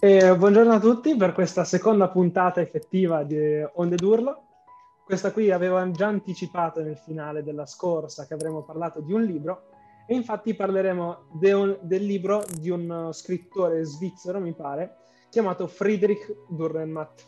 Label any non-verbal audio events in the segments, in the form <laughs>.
E buongiorno a tutti per questa seconda puntata effettiva di Onde d'Urlo. Questa qui avevo già anticipato nel finale della scorsa che avremmo parlato di un libro e infatti parleremo de un, del libro di un scrittore svizzero, mi pare, chiamato Friedrich Dürrenmatt.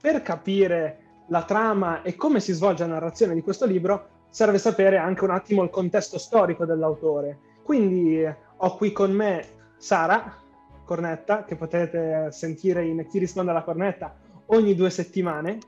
Per capire la trama e come si svolge la narrazione di questo libro serve sapere anche un attimo il contesto storico dell'autore. Quindi ho qui con me Sara, cornetta, che potete sentire in Chi risponde alla cornetta ogni due settimane.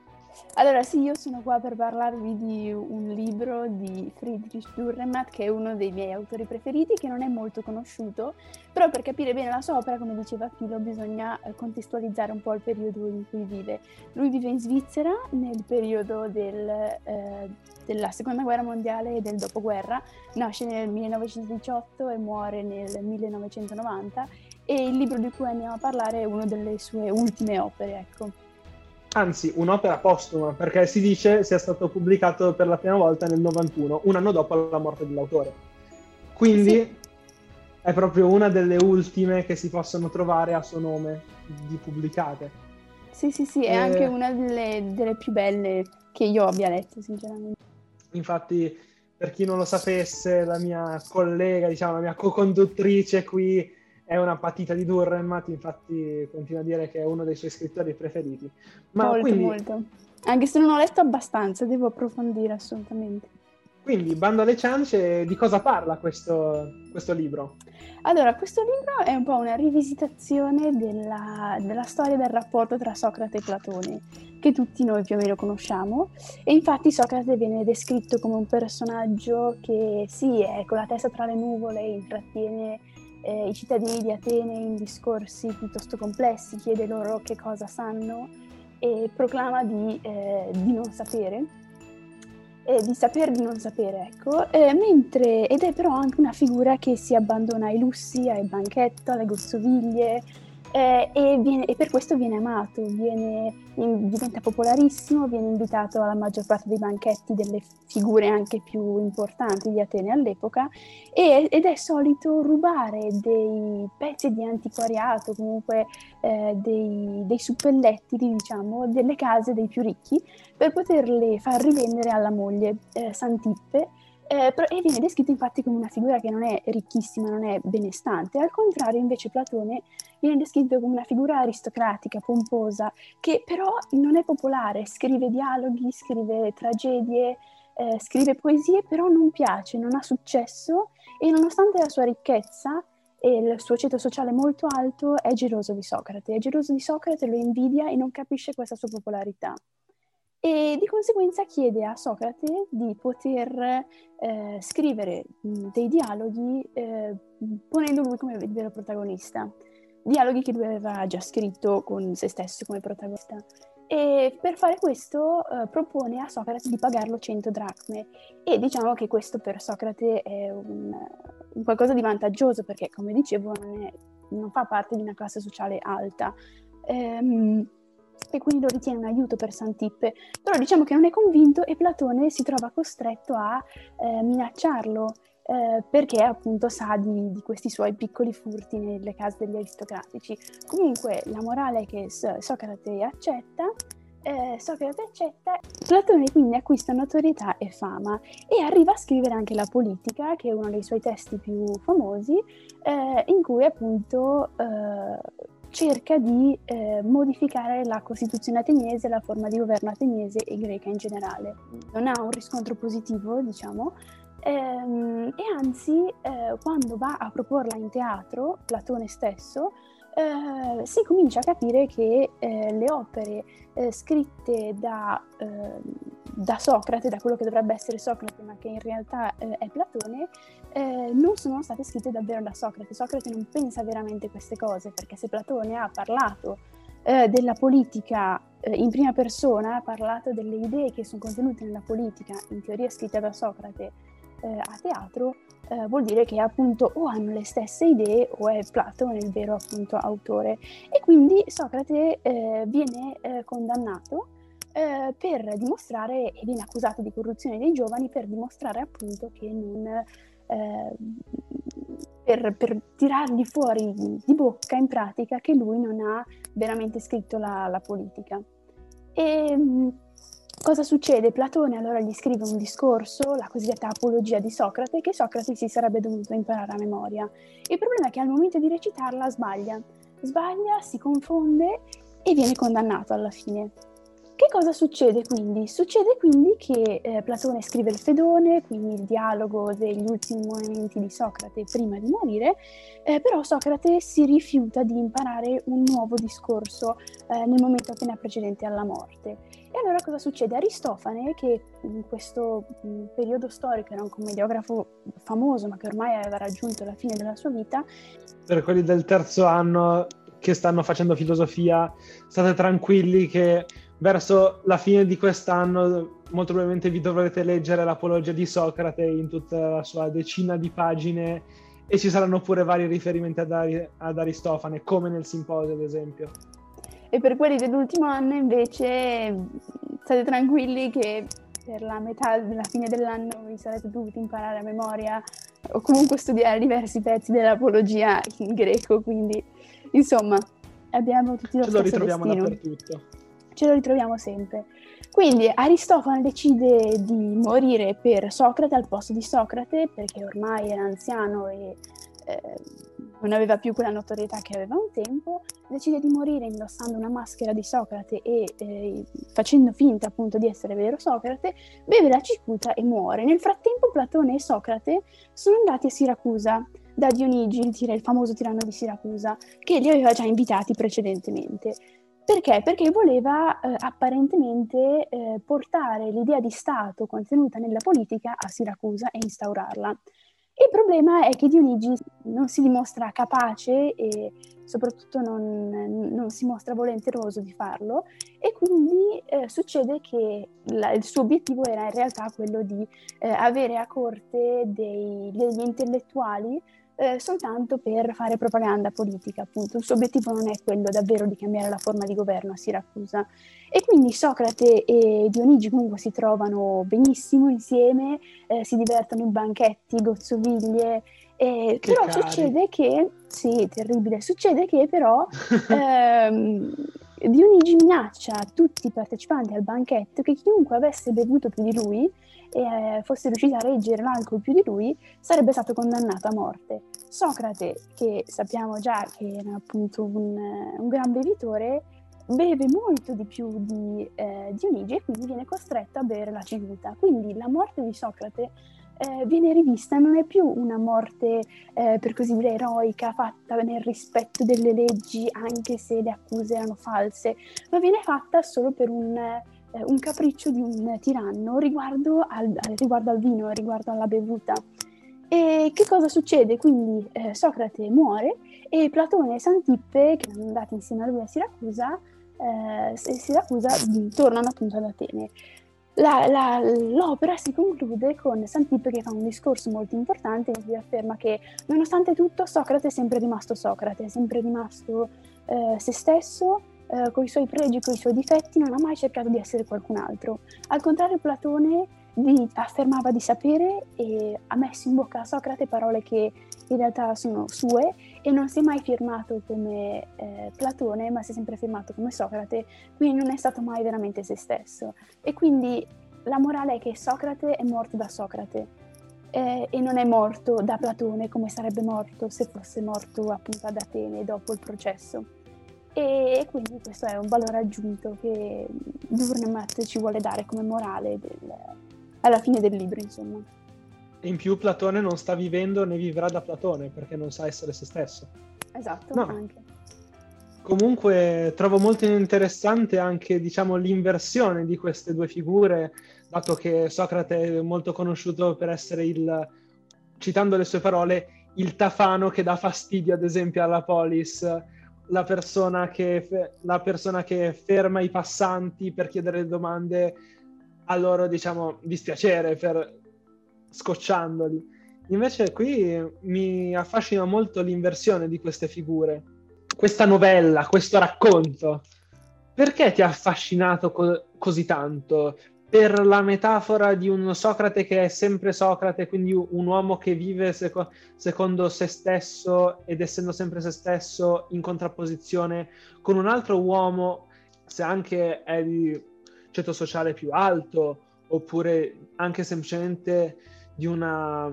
Allora sì, io sono qua per parlarvi di un libro di Friedrich Dürrenmatt, che è uno dei miei autori preferiti, che non è molto conosciuto, però per capire bene la sua opera, come diceva Filo, bisogna eh, contestualizzare un po' il periodo in cui vive. Lui vive in Svizzera nel periodo del, eh, della Seconda Guerra Mondiale e del dopoguerra, nasce nel 1918 e muore nel 1990 e il libro di cui andiamo a parlare è una delle sue ultime opere, ecco. Anzi, un'opera postuma, perché si dice sia stato pubblicato per la prima volta nel 91, un anno dopo la morte dell'autore. Quindi sì. è proprio una delle ultime che si possono trovare a suo nome di pubblicate. Sì, sì, sì, è e... anche una delle, delle più belle che io abbia letto, sinceramente. Infatti, per chi non lo sapesse, la mia collega, diciamo, la mia co-conduttrice qui è una patita di Durremmat, infatti continua a dire che è uno dei suoi scrittori preferiti. Ma molto, quindi... molto. Anche se non ho letto abbastanza, devo approfondire assolutamente. Quindi, bando alle ciance, di cosa parla questo, questo, libro? Allora, questo libro è un po' una rivisitazione della, della, storia del rapporto tra Socrate e Platone, che tutti noi più o meno conosciamo. E infatti Socrate viene descritto come un personaggio che sì, è con la testa tra le nuvole, intrattiene eh, i cittadini di Atene in discorsi piuttosto complessi, chiede loro che cosa sanno e proclama di, eh, di non sapere, eh, di saper di non sapere, ecco, mentre, ed è però anche una figura che si abbandona ai lussi, ai banchetti, alle gozzoviglie, eh, e, viene, e, per questo viene amato, viene, diventa popolarissimo, viene invitato alla maggior parte dei banchetti delle figure anche più importanti di Atene all'epoca e, ed è solito rubare dei pezzi di antiquariato, comunque eh, dei, dei suppelletti, diciamo, delle case dei più ricchi per poterle far rivendere alla moglie eh, Santippe. Eh, e viene descritto infatti come una figura che non è ricchissima, non è benestante, al contrario invece Platone viene descritto come una figura aristocratica, pomposa, che però non è popolare, scrive dialoghi, scrive tragedie, eh, scrive poesie, però non piace, non ha successo e nonostante la sua ricchezza e il suo ceto sociale molto alto è geloso di Socrate, è geloso di Socrate, lo invidia e non capisce questa sua popolarità. E di conseguenza chiede a Socrate di poter eh, scrivere dei dialoghi eh, ponendo lui come vero protagonista, dialoghi che lui aveva già scritto con se stesso come protagonista. E per fare questo eh, propone a Socrate di pagarlo 100 dracme e diciamo che questo per Socrate è un, un qualcosa di vantaggioso perché come dicevo non, è, non, fa parte di una classe sociale alta. Ehm, e quindi lo ritiene un aiuto per Santippe, però diciamo che non è convinto e Platone si trova costretto a eh, minacciarlo eh, perché appunto sa di, di, questi suoi piccoli furti nelle case degli aristocratici. Comunque la morale è che Socrate accetta, eh, Socrate accetta, Platone quindi acquista notorietà e fama e arriva a scrivere anche la politica, che è uno dei suoi testi più famosi, eh, in cui appunto eh, cerca di eh, modificare la Costituzione ateniese, la forma di governo ateniese e greca in generale. Non ha un riscontro positivo, diciamo, ehm, e anzi, eh, quando va a proporla in teatro, Platone stesso, eh, si comincia a capire che eh, le opere eh, scritte da, ehm, da, Socrate, da quello che dovrebbe essere Socrate, ma che in realtà eh, è Platone, eh, non sono state scritte davvero da Socrate. Socrate non pensa veramente queste cose, perché se Platone ha parlato eh, della politica in prima persona, ha parlato delle idee che sono contenute nella politica, in teoria scritte da Socrate a teatro, eh, vuol dire che appunto o hanno le stesse idee o è Platone il vero appunto autore. E quindi Socrate eh, viene eh, condannato eh, per dimostrare, e viene accusato di corruzione dei giovani per dimostrare appunto che non eh, per, per, tirargli fuori di bocca in pratica che lui non ha veramente scritto la, la politica. E cosa succede? Platone allora gli scrive un discorso, la cosiddetta apologia di Socrate, che Socrate si sarebbe dovuto imparare a memoria. Il problema è che al momento di recitarla sbaglia, sbaglia, si confonde e viene condannato alla fine. Che cosa succede quindi? Succede quindi che eh, Platone scrive il Fedone, quindi il dialogo degli ultimi momenti di Socrate prima di morire, eh, però Socrate si rifiuta di imparare un nuovo discorso eh, nel momento appena precedente alla morte. E allora cosa succede? Aristofane, che in questo mh, periodo storico era un commediografo famoso, ma che ormai aveva raggiunto la fine della sua vita. Per quelli del terzo anno che stanno facendo filosofia, state tranquilli che verso la fine di quest'anno molto probabilmente vi dovrete leggere l'apologia di Socrate in tutta la sua decina di pagine e ci saranno pure vari riferimenti ad, Ari- ad Aristofane, come nel simposio ad esempio. E per quelli dell'ultimo anno invece state tranquilli che per la metà della fine dell'anno vi sarete dovuti imparare a memoria o comunque studiare diversi pezzi dell'apologia in greco, quindi insomma abbiamo tutti lo Ce lo ritroviamo destino. dappertutto ce lo ritroviamo sempre. Quindi Aristofane decide di morire per Socrate al posto di Socrate perché ormai era anziano e eh, non aveva più quella notorietà che aveva un tempo, decide di morire indossando una maschera di Socrate e eh, facendo finta appunto di essere vero Socrate, beve la cicuta e muore. Nel frattempo Platone e Socrate sono andati a Siracusa da Dionigi, il, il famoso tiranno di Siracusa, che li aveva già invitati precedentemente. Perché? Perché voleva eh, apparentemente eh, portare l'idea di Stato contenuta nella politica a Siracusa e instaurarla. Il problema è che Dionigi non si dimostra capace e soprattutto non, non si mostra volenteroso di farlo e quindi eh, succede che la, il suo obiettivo era in realtà quello di eh, avere a corte dei, degli intellettuali eh, soltanto per fare propaganda politica, appunto. Il suo obiettivo non è quello davvero di cambiare la forma di governo a Siracusa. E quindi Socrate e Dionigi comunque si trovano benissimo insieme, eh, si divertono in banchetti, gozzoviglie, eh, però cari. succede che, sì, terribile, succede che però <laughs> ehm, Dionigi minaccia tutti i partecipanti al banchetto che chiunque avesse bevuto più di lui e eh, fosse riuscito a reggere l'alcol più di lui, sarebbe stato condannato a morte. Socrate, che sappiamo già che era appunto un, un gran bevitore, beve molto di più di eh, Dionigi e quindi viene costretto a bere la civuta. Quindi la morte di Socrate eh, viene rivista, non è più una morte eh, per così dire eroica, fatta nel rispetto delle leggi anche se le accuse erano false, ma viene fatta solo per un eh, un capriccio di un tiranno riguardo al, riguardo al vino, riguardo alla bevuta. E che cosa succede? Quindi eh, Socrate muore e Platone e Santippe, che erano andati insieme a lui a Siracusa, eh, Siracusa tornano appunto ad Atene. La, la, l'opera si conclude con Santippe che fa un discorso molto importante in cui afferma che nonostante tutto Socrate è sempre rimasto Socrate, è sempre rimasto eh, se stesso eh, con i suoi pregi, con i suoi difetti, non ha mai cercato di essere qualcun altro. Al contrario, Platone di, affermava di sapere e ha messo in bocca a Socrate parole che in realtà sono sue e non si è mai firmato come eh, Platone, ma si è sempre firmato come Socrate, quindi non è stato mai veramente se stesso. E quindi la morale è che Socrate è morto da Socrate. Eh, e non è morto da Platone come sarebbe morto se fosse morto appunto ad Atene dopo il processo. E quindi questo è un valore aggiunto che Durnemat ci vuole dare come morale del, alla fine del libro, insomma. In più Platone non sta vivendo né vivrà da Platone perché non sa essere se stesso. Esatto, no. anche. Comunque trovo molto interessante anche diciamo, l'inversione di queste due figure, dato che Socrate è molto conosciuto per essere il, citando le sue parole, il tafano che dà fastidio ad esempio alla polis la persona, che, la persona che ferma i passanti per chiedere domande a loro, diciamo, dispiacere, per scocciandoli. Invece qui mi affascina molto l'inversione di queste figure. Questa novella, questo racconto. Perché ti ha affascinato co- così tanto? per la metafora di un Socrate che è sempre Socrate, quindi un uomo che vive seco- secondo se stesso ed essendo sempre se stesso in contrapposizione con un altro uomo, se anche è di ceto sociale più alto, oppure anche semplicemente di una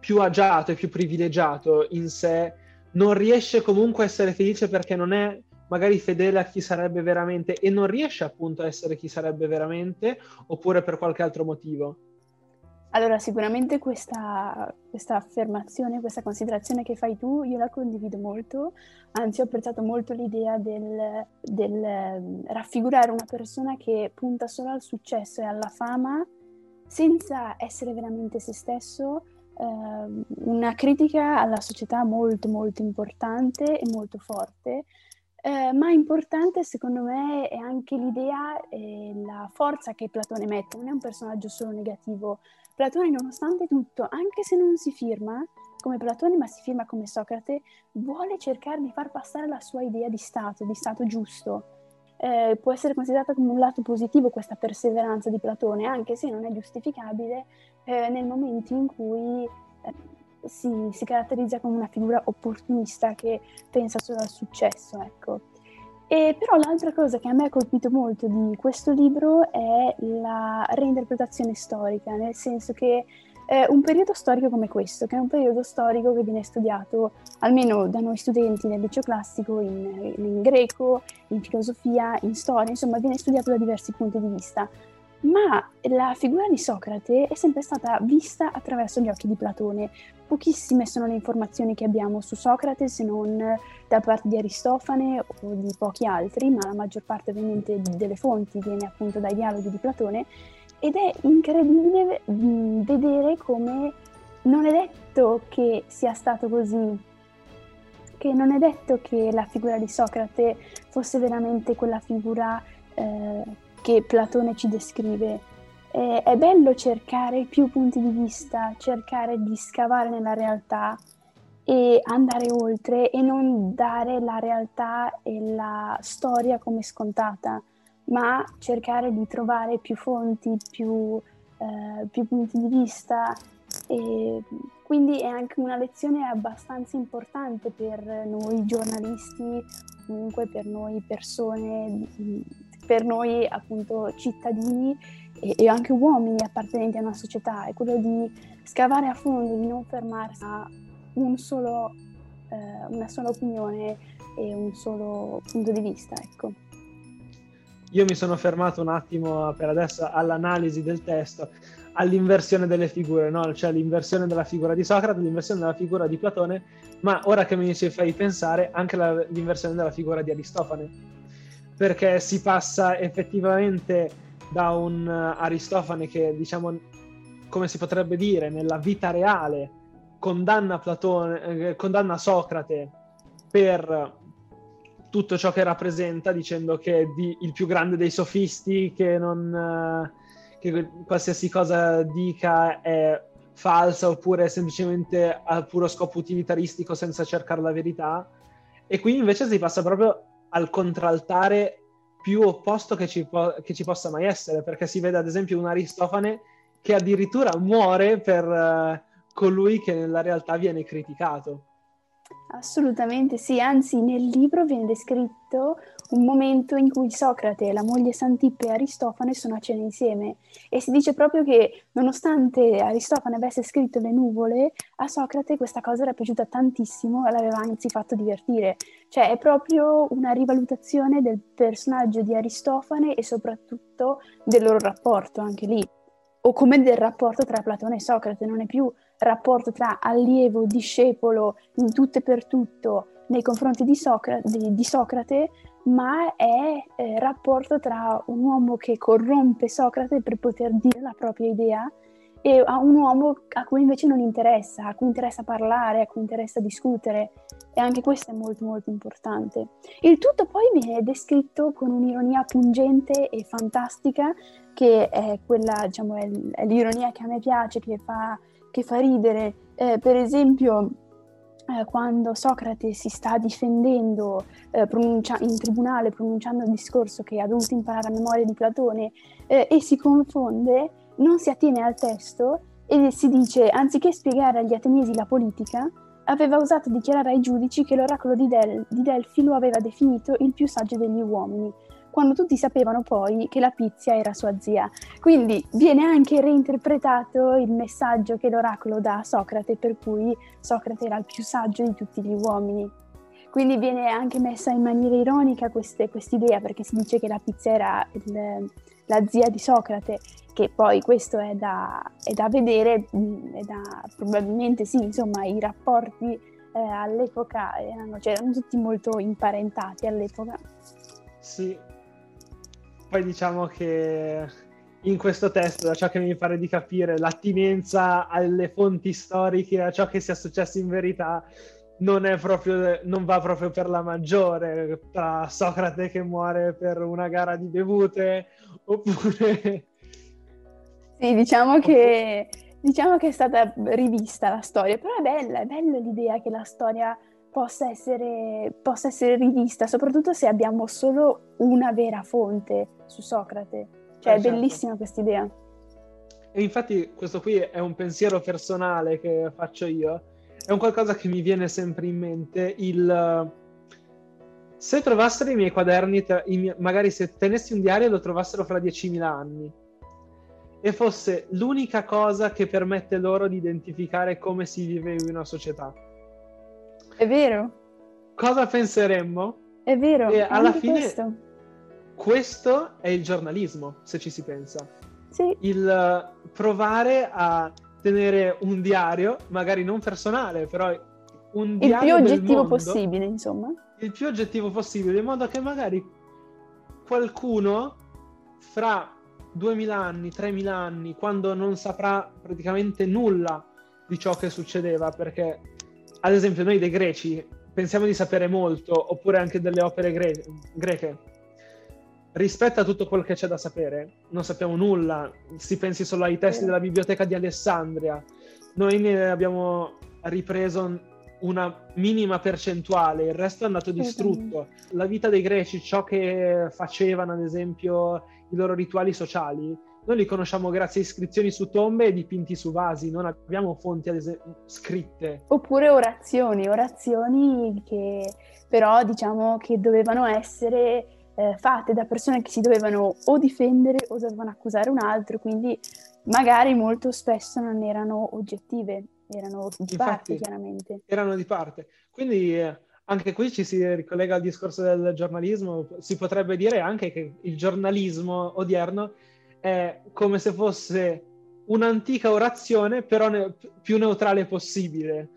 più agiato e più privilegiato in sé, non riesce comunque a essere felice perché non è magari fedele a chi sarebbe veramente e non riesce appunto a essere chi sarebbe veramente oppure per qualche altro motivo? Allora, sicuramente questa, questa, affermazione, questa considerazione che fai tu, io la condivido molto, anzi ho apprezzato molto l'idea del, del ehm, raffigurare una persona che punta solo al successo e alla fama senza essere veramente se stesso, eh, una critica alla società molto molto importante e molto forte. Eh, ma importante secondo me è anche l'idea e la forza che Platone mette, non è un personaggio solo negativo. Platone nonostante tutto, anche se non si firma come Platone ma si firma come Socrate, vuole cercare di far passare la sua idea di Stato, di Stato giusto. Eh, può essere considerata come un lato positivo questa perseveranza di Platone, anche se non è giustificabile eh, nel momento in cui eh, si, si, caratterizza come una figura opportunista che pensa solo al successo, ecco. E però l'altra cosa che a me ha colpito molto di questo libro è la reinterpretazione storica, nel senso che eh, un periodo storico come questo, che è un periodo storico che viene studiato almeno da noi studenti nel liceo classico in, in greco, in filosofia, in storia, insomma viene studiato da diversi punti di vista ma la figura di Socrate è sempre stata vista attraverso gli occhi di Platone. Pochissime sono le informazioni che abbiamo su Socrate se non da parte di Aristofane o di pochi altri, ma la maggior parte ovviamente delle fonti viene appunto dai dialoghi di Platone ed è incredibile mh, vedere come non è detto che sia stato così, che non è detto che la figura di Socrate fosse veramente quella figura eh, che Platone ci descrive. Eh, è bello cercare più punti di vista, cercare di scavare nella realtà e andare oltre e non dare la realtà e la storia come scontata, ma cercare di trovare più fonti, più, eh, più punti di vista. E quindi è anche una lezione abbastanza importante per noi giornalisti, comunque per noi persone per noi appunto cittadini e, e, anche uomini appartenenti a una società, è quello di scavare a fondo, di non fermarsi a un solo, eh, una sola opinione e un solo punto di vista. Ecco. Io mi sono fermato un attimo per adesso all'analisi del testo, all'inversione delle figure, no? cioè l'inversione della figura di Socrate, l'inversione della figura di Platone, ma ora che mi ci fai pensare anche la, l'inversione della figura di Aristofane perché si passa effettivamente da un Aristofane che, diciamo, come si potrebbe dire, nella vita reale condanna, Platone, eh, condanna Socrate per tutto ciò che rappresenta, dicendo che è di, il più grande dei sofisti, che, non, che qualsiasi cosa dica è falsa oppure semplicemente a puro scopo utilitaristico senza cercare la verità. E qui invece si passa proprio al contraltare più opposto che ci, po- che ci, possa mai essere, perché si vede ad esempio un Aristofane che addirittura muore per uh, colui che nella realtà viene criticato. Assolutamente sì, anzi nel libro viene descritto un momento in cui Socrate, la moglie Santippe e Aristofane sono a cena insieme e si dice proprio che nonostante Aristofane avesse scritto le nuvole, a Socrate questa cosa era piaciuta tantissimo e l'aveva anzi fatto divertire. Cioè è proprio una rivalutazione del personaggio di Aristofane e soprattutto del loro rapporto anche lì, o come del rapporto tra Platone e Socrate, non è più rapporto tra allievo, discepolo, in tutto e per tutto nei confronti di, Socrate, di, di Socrate ma è eh, rapporto tra un uomo che corrompe Socrate per poter dire la propria idea e a un uomo a cui invece non interessa, a cui interessa parlare, a cui interessa discutere e anche questo è molto molto importante. Il tutto poi viene descritto con un'ironia pungente e fantastica che è quella, diciamo, è, l'ironia che a me piace, che fa, che fa ridere. Eh, per esempio eh, quando Socrate si sta difendendo eh, pronuncia- in tribunale pronunciando il discorso che ha dovuto imparare a memoria di Platone eh, e si confonde, non si attiene al testo e si dice, anziché spiegare agli ateniesi la politica, aveva osato dichiarare ai giudici che l'oracolo di, Del- di Delfi lo aveva definito il più saggio degli uomini, quando tutti sapevano poi che la Pizia era sua zia. Quindi viene anche reinterpretato il messaggio che l'oracolo dà a Socrate, per cui Socrate era il più saggio di tutti gli uomini. Quindi viene anche messa in maniera ironica questa idea, perché si dice che la Pizia era il, la zia di Socrate, che poi questo è da, è da vedere, mm, è da, probabilmente sì, insomma, i rapporti eh, all'epoca erano, cioè, erano tutti molto imparentati all'epoca. Sì, poi diciamo che in questo testo, da ciò che mi pare di capire, l'attinenza alle fonti storiche, a ciò che sia successo in verità, non, proprio, non va proprio per la maggiore, tra Socrate che muore per una gara di bevute, oppure... Sì, diciamo che, diciamo che è stata rivista la storia, però è bella, è bella l'idea che la storia possa essere, possa essere rivista, soprattutto se abbiamo solo una vera fonte su Socrate. Cioè, eh, è bellissima questa idea. E infatti questo qui è un pensiero personale che faccio io, è un qualcosa che mi viene sempre in mente, il... Se trovassero i miei quaderni, magari se tenessi un diario lo trovassero fra 10.000 anni, e fosse l'unica cosa che permette loro di identificare come si vive in una società è vero. Cosa penseremmo? È vero. E alla fine questo. questo. è il giornalismo, se ci si pensa. Sì. Il uh, provare a tenere un diario, magari non personale, però un diario il più oggettivo mondo, possibile, insomma. Il più oggettivo possibile, in modo che magari qualcuno fra 2000 anni, 3000 anni, quando non saprà praticamente nulla di ciò che succedeva, perché ad esempio noi dei greci pensiamo di sapere molto, oppure anche delle opere gre- greche. Rispetto a tutto quello che c'è da sapere, non sappiamo nulla. Si pensi solo ai testi della biblioteca di Alessandria. Noi ne abbiamo ripreso una minima percentuale, il resto è andato distrutto. La vita dei greci, ciò che facevano, ad esempio, i loro rituali sociali, noi li conosciamo grazie a iscrizioni su tombe e dipinti su vasi, non abbiamo fonti es- scritte. Oppure orazioni, orazioni che però diciamo che dovevano essere eh, fatte da persone che si dovevano o difendere o dovevano accusare un altro, quindi magari molto spesso non erano oggettive, erano di Infatti, parte chiaramente. Erano di parte. Quindi eh, anche qui ci si ricollega al discorso del giornalismo, si potrebbe dire anche che il giornalismo odierno è come se fosse un'antica orazione, però ne- più neutrale possibile,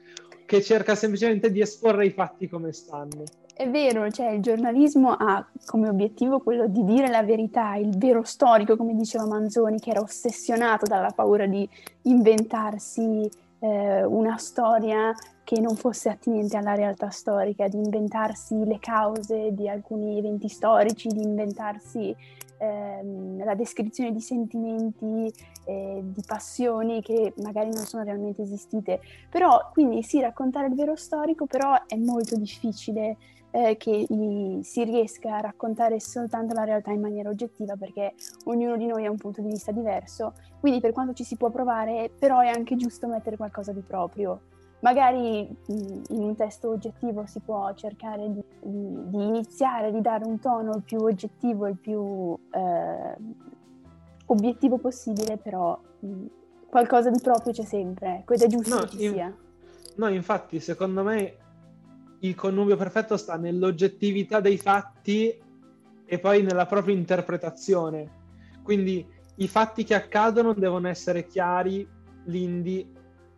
che cerca semplicemente di esporre i fatti come stanno. È vero, cioè il giornalismo ha come obiettivo quello di dire la verità, il vero storico, come diceva Manzoni, che era ossessionato dalla paura di inventarsi eh, una storia che non fosse attinente alla realtà storica, di inventarsi le cause di alcuni eventi storici, di inventarsi ehm, la descrizione di sentimenti, eh, di passioni che magari non sono realmente esistite. Però, quindi sì, raccontare il vero storico, però è molto difficile eh, che i, si riesca a raccontare soltanto la realtà in maniera oggettiva perché ognuno di noi ha un punto di vista diverso, quindi per quanto ci si può provare, però è anche giusto mettere qualcosa di proprio. Magari in un testo oggettivo si può cercare di, di, di iniziare, di dare un tono il più oggettivo, il più eh, obiettivo possibile, però mh, qualcosa di proprio c'è sempre, ecco, ed è giusto no, che ci in, sia. No, infatti, secondo me il connubio perfetto sta nell'oggettività dei fatti e poi nella propria interpretazione. Quindi i fatti che accadono devono essere chiari, lindi,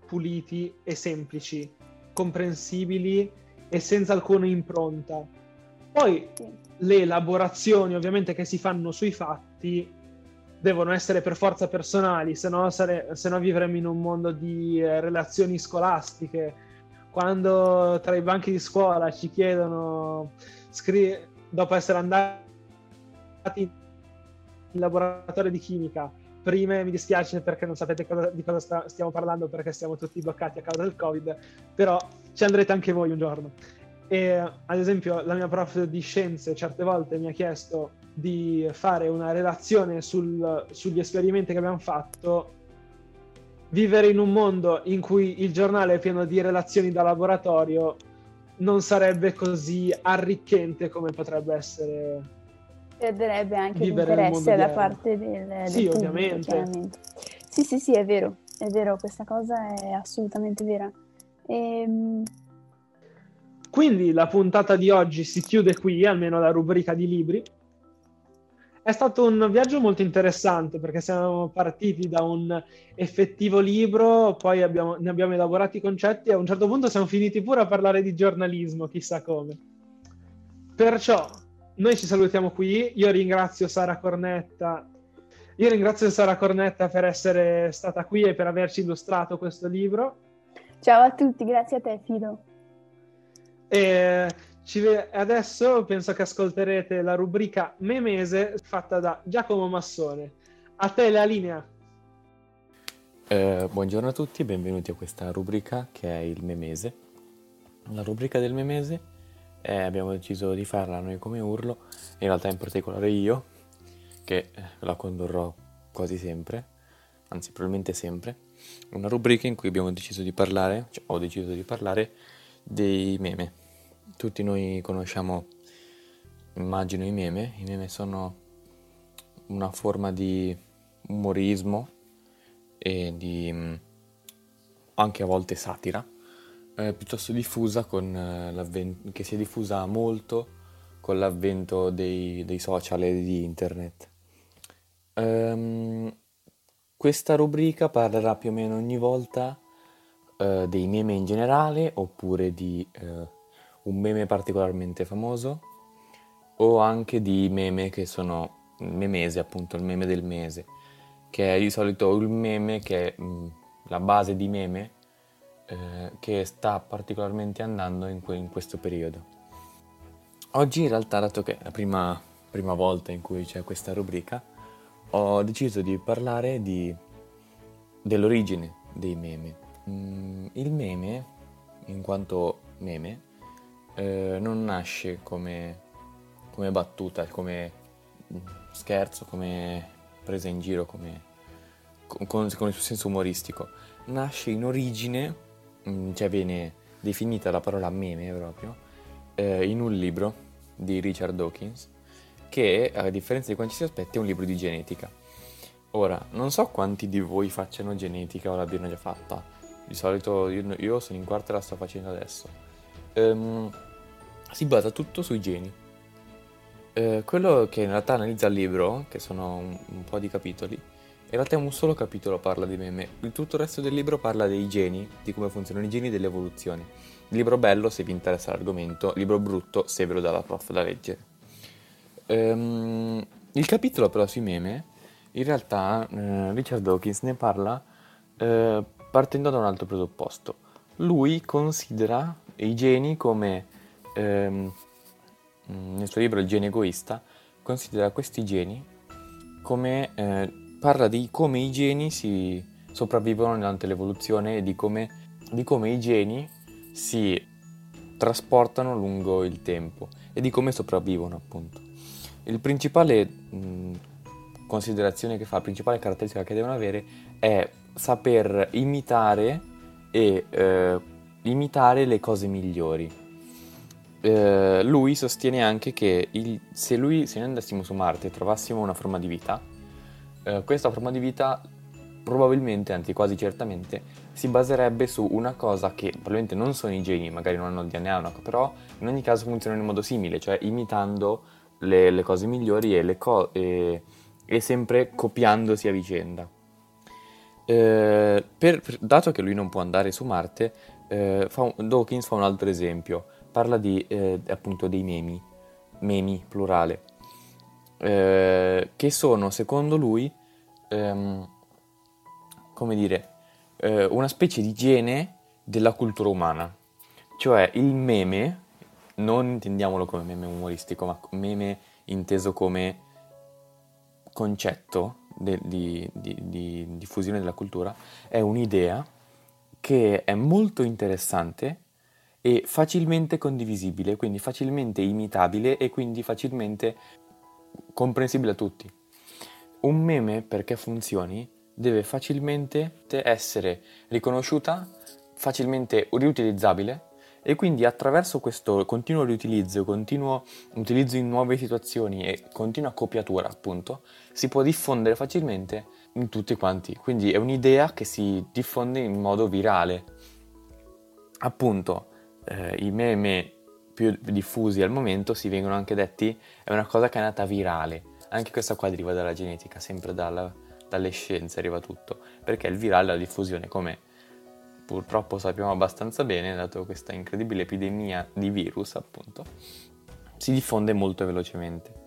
puliti e semplici, comprensibili e senza alcuna impronta. Poi le elaborazioni ovviamente che si fanno sui fatti devono essere per forza personali, se no, sare- se no vivremmo in un mondo di eh, relazioni scolastiche. Quando tra i banchi di scuola ci chiedono, scri- dopo essere andati in laboratorio di chimica, prime mi dispiace perché non sapete cosa, di cosa sta, stiamo parlando perché siamo tutti bloccati a causa del covid però ci andrete anche voi un giorno. E ad esempio la mia prof di scienze certe volte mi ha chiesto di fare una relazione sul, sugli esperimenti che abbiamo fatto. Vivere in un mondo in cui il giornale è pieno di relazioni da laboratorio non sarebbe così arricchente come potrebbe essere. Perderebbe anche l'interesse da parte del, del sì, pubblico, ovviamente. Sì, sì, sì, è vero, è vero, questa cosa è assolutamente vera. Ehm... Quindi la puntata di oggi si chiude qui, almeno la rubrica di libri. È stato un viaggio molto interessante perché siamo partiti da un effettivo libro, poi abbiamo, ne abbiamo elaborato i concetti e a un certo punto siamo finiti pure a parlare di giornalismo, chissà come. Perciò noi ci salutiamo qui. Io ringrazio Sara Cornetta. Io ringrazio Sara Cornetta per essere stata qui e per averci illustrato questo libro. Ciao a tutti, grazie a te Fido. E adesso penso che ascolterete la rubrica Memese fatta da Giacomo Massone. A te la linea. Eh, buongiorno a tutti benvenuti a questa rubrica che è il Memese. La rubrica del Memese eh, abbiamo deciso di farla noi come urlo, in realtà in particolare io, che la condurrò quasi sempre, anzi probabilmente sempre, una rubrica in cui abbiamo deciso di parlare, cioè ho deciso di parlare dei meme tutti noi conosciamo, immagino, i meme. I meme sono una forma di umorismo e di mm, anche a volte satira, eh, piuttosto diffusa eh, che si è diffusa molto con l'avvento dei, dei social e di internet. Um, questa rubrica parlerà più o meno ogni volta uh, dei meme in generale oppure di uh, un meme particolarmente famoso o anche di meme che sono memese, appunto il meme del mese, che è di solito il meme che è mh, la base di meme eh, che sta particolarmente andando in, que- in, questo periodo. Oggi in realtà, dato che è la prima, prima volta in cui c'è questa rubrica, ho deciso di parlare di, dell'origine dei meme. Mm, il meme, in quanto meme, eh, non nasce come, come, battuta, come scherzo, come presa in giro, come, con, con, il suo senso umoristico. Nasce in origine, mm, cioè viene definita la parola meme proprio, eh, in un libro di Richard Dawkins, che a differenza di quanti si aspetti è un libro di genetica. Ora, non so quanti di voi facciano genetica o l'abbiano già fatta, di solito io, io sono in quarta e la sto facendo adesso. Um, si basa tutto sui geni. Eh, quello che in realtà analizza il libro, che sono un, un, po' di capitoli, in realtà un solo capitolo parla di meme, il tutto il resto del libro parla dei geni, di come funzionano i geni e dell'evoluzione. Libro bello se vi interessa l'argomento, libro brutto se ve lo dà la prof da leggere. Um, il capitolo però sui meme, in realtà eh, Richard Dawkins ne parla eh, partendo da un altro presupposto. Lui considera i geni come ehm, nel suo libro Il gene egoista, considera questi geni come eh, parla di come i geni si sopravvivono durante l'evoluzione e di come, di come i geni si trasportano lungo il tempo e di come sopravvivono appunto. Il principale mh, considerazione che fa, la principale caratteristica che devono avere è saper imitare e eh, imitare le cose migliori eh, lui sostiene anche che il, se, lui, se noi andassimo su Marte e trovassimo una forma di vita, eh, questa forma di vita probabilmente, anzi quasi certamente, si baserebbe su una cosa che probabilmente non sono i geni, magari non hanno il DNA, però in ogni caso funzionano in modo simile, cioè imitando le, le cose migliori e, co- e, e, sempre copiandosi a vicenda. Eh, per, per, dato che lui non può andare su Marte, eh, fa un, Dawkins fa un altro esempio parla di, eh, appunto dei memi, memi plurale, eh, che sono secondo lui, ehm, come dire, eh, una specie di gene della cultura umana. Cioè il meme, non intendiamolo come meme umoristico, ma meme inteso come concetto de, di, di, di diffusione della cultura, è un'idea che è molto interessante e facilmente condivisibile, quindi facilmente imitabile e quindi facilmente comprensibile a tutti. Un meme perché funzioni deve facilmente essere riconosciuta, facilmente riutilizzabile e quindi attraverso questo continuo riutilizzo, continuo utilizzo in nuove situazioni e continua copiatura, appunto, si può diffondere facilmente in tutti quanti. Quindi è un'idea che si diffonde in modo virale. Appunto, eh, i meme più diffusi al momento si vengono anche detti è una cosa che è nata virale. Anche questa qua deriva dalla genetica, sempre dalla, dalle scienze arriva tutto, perché il virale, la diffusione, come purtroppo sappiamo abbastanza bene, dato questa incredibile epidemia di virus, appunto, si diffonde molto velocemente.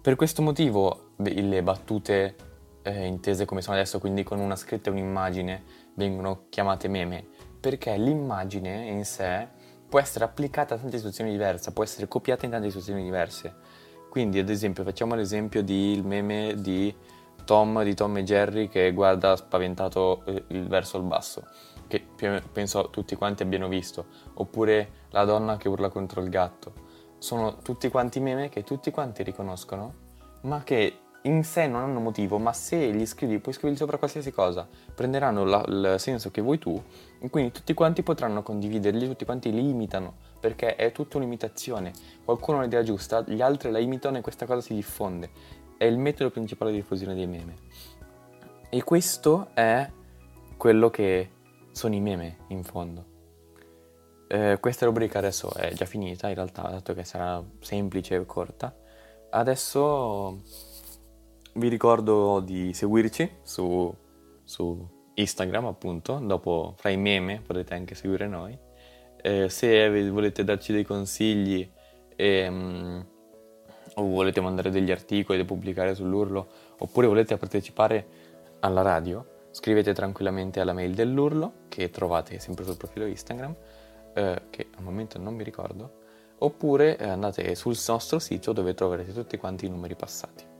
Per questo motivo le battute eh, intese come sono adesso, quindi con una scritta e un'immagine, vengono chiamate meme, perché l'immagine in sé può essere applicata a tante situazioni diverse, può essere copiata in tante situazioni diverse. Quindi, ad esempio, facciamo l'esempio del meme di Tom, di Tom e Jerry che guarda spaventato eh, verso il basso che penso tutti quanti abbiano visto, oppure la donna che urla contro il gatto. Sono tutti quanti meme che tutti quanti riconoscono, ma che in sé non hanno motivo, ma se li scrivi, puoi scriverli sopra qualsiasi cosa, prenderanno la, il senso che vuoi tu, e quindi tutti quanti potranno condividerli, tutti quanti li imitano, perché è tutta un'imitazione. Qualcuno ha un'idea giusta, gli altri la imitano e questa cosa si diffonde. È il metodo principale di diffusione dei meme. E questo è quello che sono i meme in fondo. Eh, questa rubrica adesso è già finita in realtà, dato che sarà semplice e corta. Adesso vi ricordo di seguirci su, su Instagram appunto, dopo fra i meme potete anche seguire noi. Eh, se volete darci dei consigli e, um, o volete mandare degli articoli da pubblicare sull'urlo oppure volete partecipare alla radio, scrivete tranquillamente alla mail dell'urlo che trovate sempre sul profilo Instagram, eh, che al momento non mi ricordo, oppure andate sul nostro sito dove troverete tutti quanti i numeri passati.